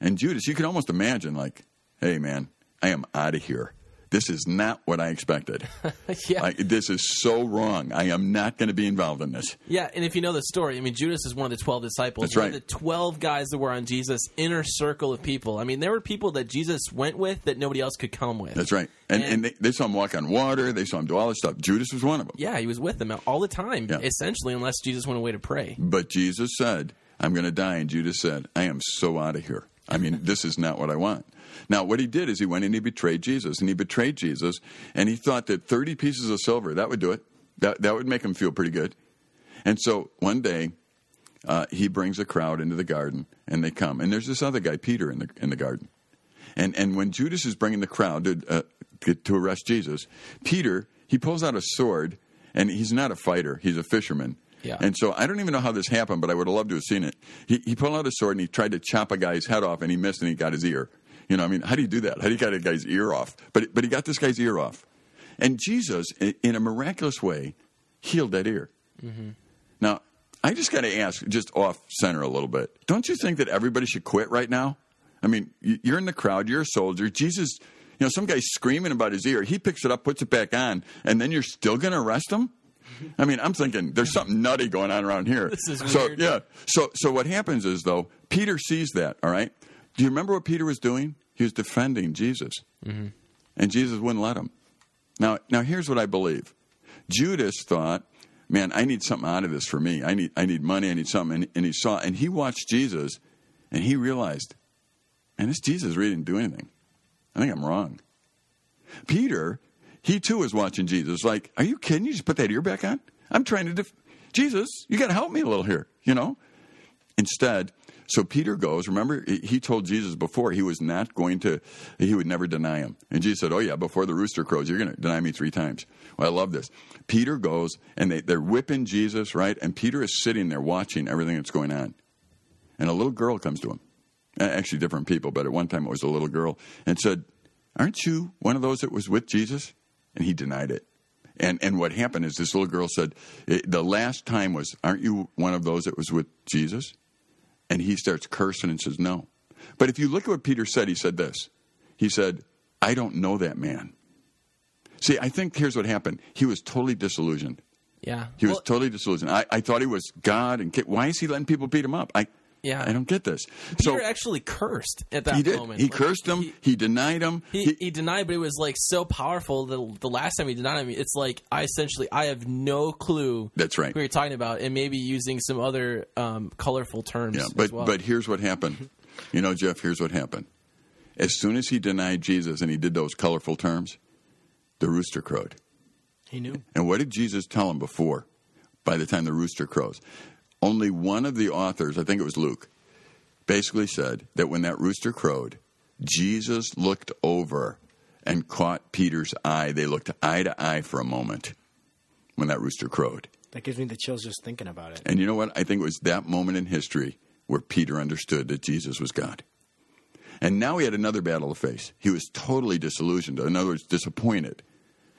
And Judas, you can almost imagine, like, hey, man, I am out of here. This is not what I expected. yeah, I, this is so wrong. I am not going to be involved in this. yeah. And if you know the story, I mean, Judas is one of the twelve disciples. That's one right. of the twelve guys that were on Jesus' inner circle of people. I mean, there were people that Jesus went with that nobody else could come with. That's right. And, And- and they, they saw him walk on water. They saw him do all this stuff. Judas was one of them. Yeah, he was with them all the time, Yeah. essentially, unless Jesus went away to pray. But Jesus said, I'm going to die. And Judas said, I am so out of here. I mean, this is not what I want. Now, what he did is he went and he betrayed Jesus. And he betrayed Jesus. And he thought that 30 pieces of silver, that would do it. That, that would make him feel pretty good. And so one day, uh, he brings a crowd into the garden and they come. And there's this other guy, Peter, in the, in the garden. And, and when Judas is bringing the crowd to, uh, to arrest Jesus, Peter, he pulls out a sword and he's not a fighter, he's a fisherman. Yeah. And so I don't even know how this happened, but I would have loved to have seen it. He, he pulled out a sword and he tried to chop a guy's head off and he missed and he got his ear. You know, I mean, how do you do that? How do you get a guy's ear off? But, but he got this guy's ear off. And Jesus, in a miraculous way, healed that ear. Mm-hmm. Now, I just got to ask, just off center a little bit. Don't you think that everybody should quit right now? I mean, you're in the crowd, you're a soldier. Jesus, you know, some guy's screaming about his ear. He picks it up, puts it back on, and then you're still going to arrest him? I mean, I'm thinking there's something nutty going on around here. This is so weird. yeah. So so what happens is though Peter sees that. All right. Do you remember what Peter was doing? He was defending Jesus, mm-hmm. and Jesus wouldn't let him. Now now here's what I believe. Judas thought, man, I need something out of this for me. I need I need money. I need something. And, and he saw and he watched Jesus, and he realized, man, this Jesus really didn't do anything. I think I'm wrong. Peter, he too is watching Jesus. Like, are you kidding? You just put that ear back on? I'm trying to. Def-. Jesus, you got to help me a little here, you know? Instead, so Peter goes. Remember, he- told Jesus before he was not going to, he would never deny him. And Jesus said, Oh, yeah, before the rooster crows, you're going to deny me three times. Well, I love this. Peter goes and they, they're whipping Jesus, right? And Peter is sitting there watching everything that's going on. And a little girl comes to him. Actually, different people, but at one time it was a little girl and said, Aren't you one of those that was with Jesus? And he denied it. And and what happened is this little girl said, eh, the last time was, Aren't you one of those that was with Jesus? And he starts cursing and says, No. But if you look at what Peter said, he said this. He said, I don't know that man. See, I think here's what happened. He was totally disillusioned. Yeah. He was Well, totally disillusioned. I, I thought he was God, and why is he letting people beat him up? I Yeah. I don't get this. Peter so actually cursed at that he did. moment. He Like, cursed him. He, denied him. He, he denied, but it was like so powerful. The the last time he denied him, it's like I essentially I have no clue. That's right. Who you're talking about, and maybe using some other um, colorful terms. Yeah, as but well. but here's what happened. You know, Jeff. Here's what happened. As soon as he denied Jesus and he did those colorful terms, the rooster crowed. He knew. And what did Jesus tell him before? By the time the rooster crows, only one of the authors, I think it was Luke, basically said that when that rooster crowed, Jesus looked over and caught Peter's eye. They looked eye to eye for a moment when that rooster crowed. That gives me the chills just thinking about it. And you know what? I think it was that moment in history where Peter understood that Jesus was God. And now he had another battle to face. He was totally disillusioned, in other words, disappointed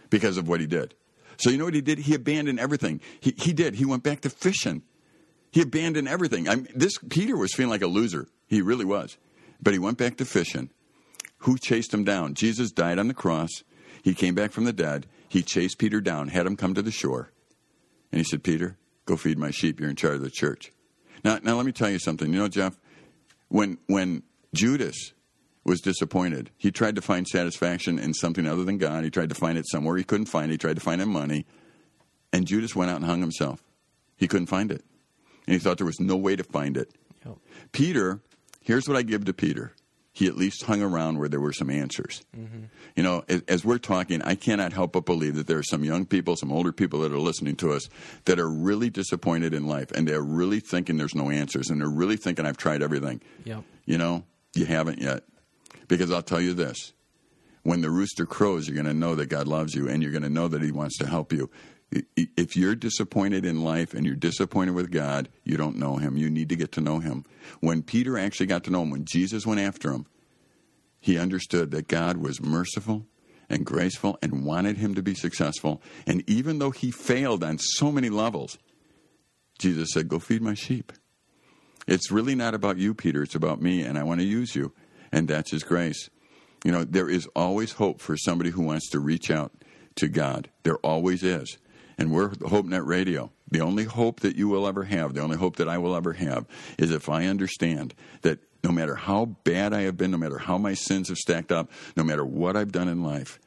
because of what he did. So you know what he did? He abandoned everything. He, he did. He went back to fishing. He abandoned everything. I mean, this Peter was feeling like a loser. He really was. But he went back to fishing. Who chased him down? Jesus died on the cross. He came back from the dead. He chased Peter down, had him come to the shore. And he said, Peter, go feed my sheep. You're in charge of the church. Now, now let me tell you something. You know, Jeff, when, when Judas was disappointed, he tried to find satisfaction in something other than God. He tried to find it somewhere he couldn't find it. He tried to find it in money. And Judas went out and hung himself. He couldn't find it. And he thought there was no way to find it. Yep. Peter, here's what I give to Peter. He at least hung around where there were some answers. Mm-hmm. You know, as, as we're talking, I cannot help but believe that there are some young people, some older people that are listening to us that are really disappointed in life and they're really thinking there's no answers and they're really thinking I've tried everything. Yep. You know, you haven't yet. Because I'll tell you this when the rooster crows, you're going to know that God loves you and you're going to know that He wants to help you. If you're disappointed in life and you're disappointed with God, you don't know Him. You need to get to know Him. When Peter actually got to know Him, when Jesus went after him, he understood that God was merciful and graceful and wanted him to be successful. And even though he failed on so many levels, Jesus said, Go feed my sheep. It's really not about you, Peter. It's about me, and I want to use you. And that's his grace. You know, there is always hope for somebody who wants to reach out to God. There always is. And we're HopeNet Radio. The only hope that you will ever have, the only hope that I will ever have, is if I understand that no matter how bad I have been, no matter how my sins have stacked up, no matter what I've done in life,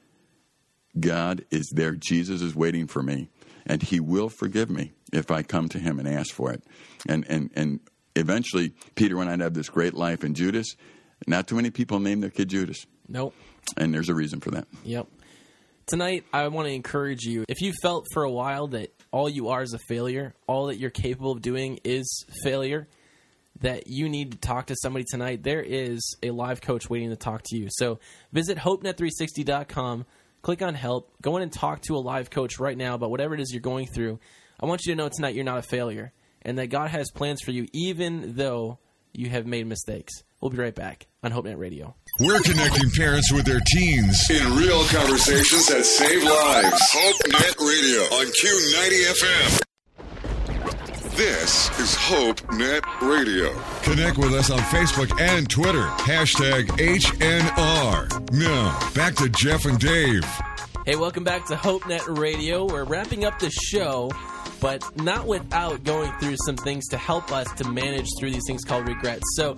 God is there. Jesus is waiting for me, and He will forgive me if I come to Him and ask for it. And and and eventually, Peter went on to have this great life. And Judas, not too many people name their kid Judas, Nope. and there's a reason for that. Yep. Tonight, I want to encourage you. If you felt for a while that all you are is a failure, all that you're capable of doing is failure, that you need to talk to somebody tonight, there is a live coach waiting to talk to you. So visit hopenet360.com, click on help, go in and talk to a live coach right now about whatever it is you're going through. I want you to know tonight you're not a failure and that God has plans for you, even though you have made mistakes. We'll be right back on HopeNet Radio. We're connecting parents with their teens in real conversations that save lives. Hope Net Radio on Q90 FM. This is Hope Net Radio. Connect with us on Facebook and Twitter. Hashtag HNR. Now, back to Jeff and Dave. Hey, welcome back to HopeNet Radio. We're wrapping up the show, but not without going through some things to help us to manage through these things called regrets. So,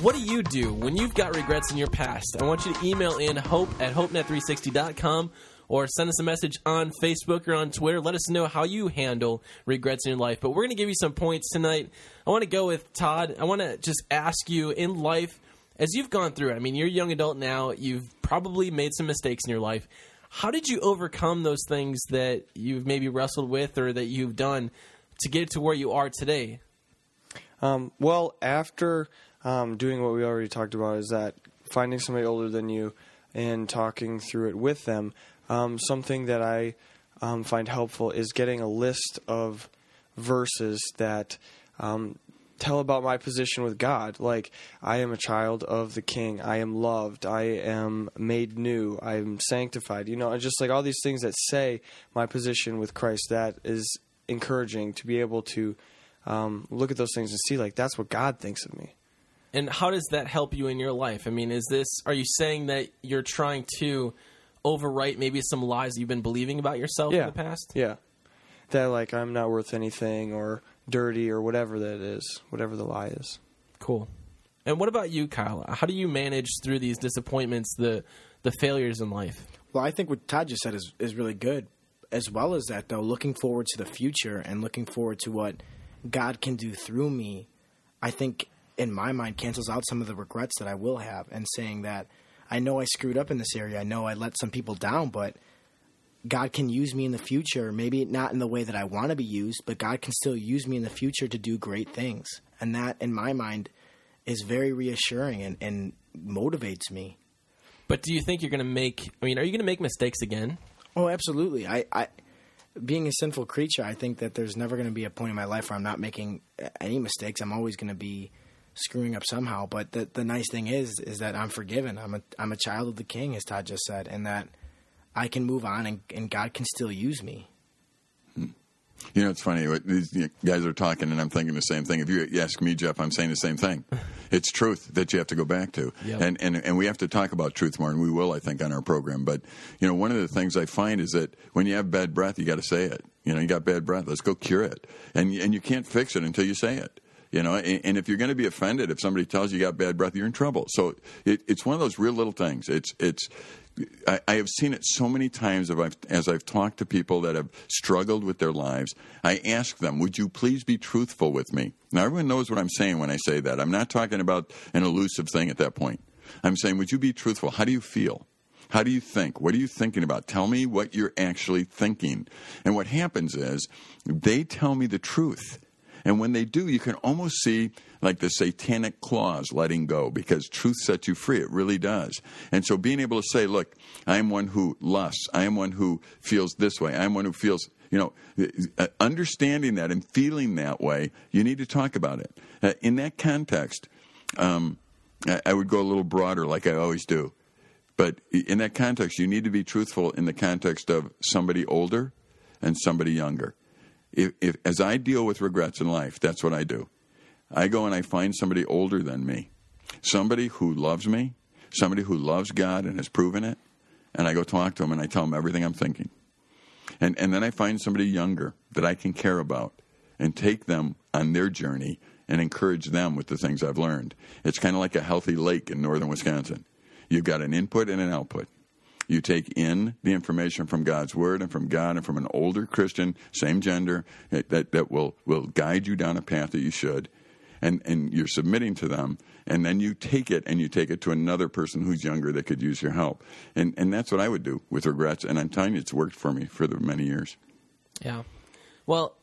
what do you do when you've got regrets in your past? I want you to email in hope at hopenet360.com or send us a message on Facebook or on Twitter. Let us know how you handle regrets in your life. But we're going to give you some points tonight. I want to go with Todd. I want to just ask you in life, as you've gone through I mean, you're a young adult now, you've probably made some mistakes in your life. How did you overcome those things that you've maybe wrestled with or that you've done to get to where you are today? Um, well, after um, doing what we already talked about, is that finding somebody older than you and talking through it with them. Um, something that I um, find helpful is getting a list of verses that um, tell about my position with God. Like, I am a child of the King. I am loved. I am made new. I am sanctified. You know, and just like all these things that say my position with Christ, that is encouraging to be able to um, look at those things and see, like, that's what God thinks of me. And how does that help you in your life? I mean, is this, are you saying that you're trying to overwrite maybe some lies you've been believing about yourself yeah. in the past? Yeah. That, like, I'm not worth anything or dirty or whatever that is, whatever the lie is. Cool. And what about you, Kyle? How do you manage through these disappointments, the the failures in life? Well, I think what Todd just said is, is really good. As well as that, though, looking forward to the future and looking forward to what God can do through me, I think in my mind cancels out some of the regrets that I will have and saying that I know I screwed up in this area. I know I let some people down, but God can use me in the future, maybe not in the way that I want to be used, but God can still use me in the future to do great things. And that, in my mind, is very reassuring and, and motivates me. But do you think you're going to make, I mean, are you going to make mistakes again? Oh, absolutely. I, I, being a sinful creature, I think that there's never going to be a point in my life where I'm not making uh, any mistakes. I'm always going to be screwing up somehow. But the, the nice thing is, is that I'm forgiven. I'm a, I'm a child of the King, as Todd just said, and that – I can move on and, and God can still use me. Hmm. You know, it's funny. These guys are talking, and I'm thinking the same thing. If you ask me, Jeff, I'm saying the same thing. It's truth that you have to go back to, Yep. and and and we have to talk about truth more, and we will, I think, on our program. But you know, one of the things I find is that when you have bad breath, you got to say it. You know, you got bad breath. Let's go cure it, and and you can't fix it until you say it. You know, and, and if you're going to be offended if somebody tells you you got bad breath, you're in trouble. So it, it's one of those real little things. It's it's I, I have seen it so many times as I've, as I've talked to people that have struggled with their lives. I ask them, Would you please be truthful with me? Now, everyone knows what I'm saying when I say that. I'm not talking about an elusive thing at that point. I'm saying, Would you be truthful? How do you feel? How do you think? What are you thinking about? Tell me what you're actually thinking. And what happens is they tell me the truth. And when they do, you can almost see like the satanic claws letting go because truth sets you free. It really does. And so being able to say, look, I am one who lusts. I am one who feels this way. I am one who feels, you know, uh, understanding that and feeling that way, you need to talk about it. Uh, in that context, um, I, I would go a little broader like I always do. But in that context, you need to be truthful in the context of somebody older and somebody younger. If, if, as I deal with regrets in life, that's what I do. I go and I find somebody older than me, somebody who loves me, somebody who loves God and has proven it, and I go talk to them and I tell them everything I'm thinking. And, and then I find somebody younger that I can care about and take them on their journey and encourage them with the things I've learned. It's kind of like a healthy lake in northern Wisconsin. You've got an input and an output. You take in the information from God's Word and from God and from an older Christian, same gender, eh, that, that will, will guide you down a path that you should. And, and you're submitting to them. And then you take it and you take it to another person who's younger that could use your help. And, and that's what I would do with regrets. And I'm telling you, it's worked for me for the many years. Yeah. Well,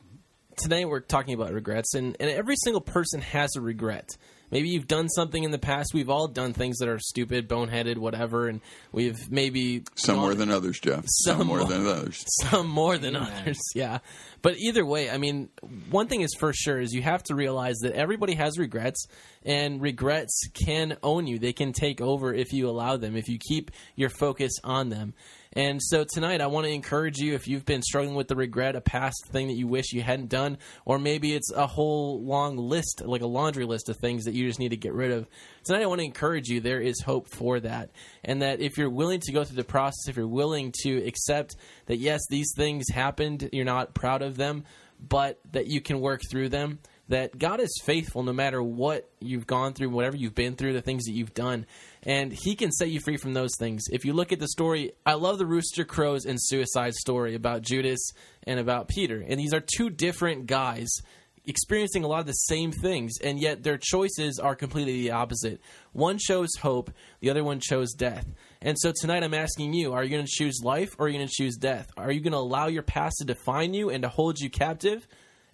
today we're talking about regrets, and, and every single person has a regret. Maybe you've done something in the past. We've all done things that are stupid, boneheaded, whatever, and we've maybe Some more than others, Jeff. Some, more than others. Some more than others, yeah. But either way, I mean, one thing is for sure is you have to realize that everybody has regrets, and regrets can own you. They can take over if you allow them, if you keep your focus on them. And so tonight, I want to encourage you if you've been struggling with the regret, a past thing that you wish you hadn't done, or maybe it's a whole long list, like a laundry list of things that you just need to get rid of. Tonight, I want to encourage you there is hope for that. And that if you're willing to go through the process, if you're willing to accept that, yes, these things happened, you're not proud of them, but that you can work through them, that God is faithful no matter what you've gone through, whatever you've been through, the things that you've done. And He can set you free from those things. If you look at the story, I love the Rooster Crows and Suicide story about Judas and about Peter. And these are two different guys experiencing a lot of the same things, and yet their choices are completely the opposite. One chose hope, the other one chose death. And so tonight I'm asking you, are you going to choose life or are you going to choose death? Are you going to allow your past to define you and to hold you captive?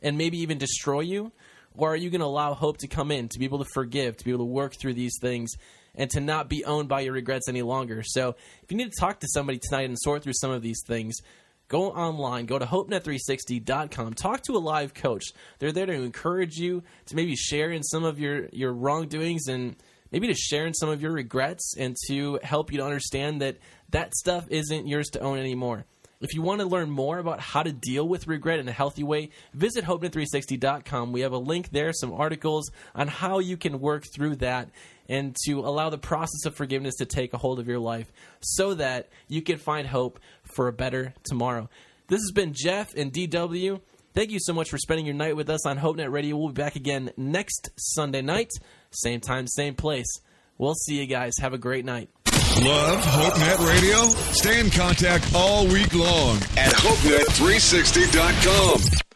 And maybe even destroy you? Or are you going to allow hope to come in, to be able to forgive, to be able to work through these things, and to not be owned by your regrets any longer? So, if you need to talk to somebody tonight and sort through some of these things, go online, go to hopenet360.com, talk to a live coach. They're there to encourage you to maybe share in some of your, your wrongdoings and maybe to share in some of your regrets and to help you to understand that that stuff isn't yours to own anymore. If you want to learn more about how to deal with regret in a healthy way, visit HopeNet360.com. We have a link there, some articles on how you can work through that and to allow the process of forgiveness to take a hold of your life so that you can find hope for a better tomorrow. This has been Jeff and DW. Thank you so much for spending your night with us on HopeNet Radio. We'll be back again next Sunday night, same time, same place. We'll see you guys. Have a great night. Love HopeNet Radio? Stay in contact all week long at HopeNet360.com.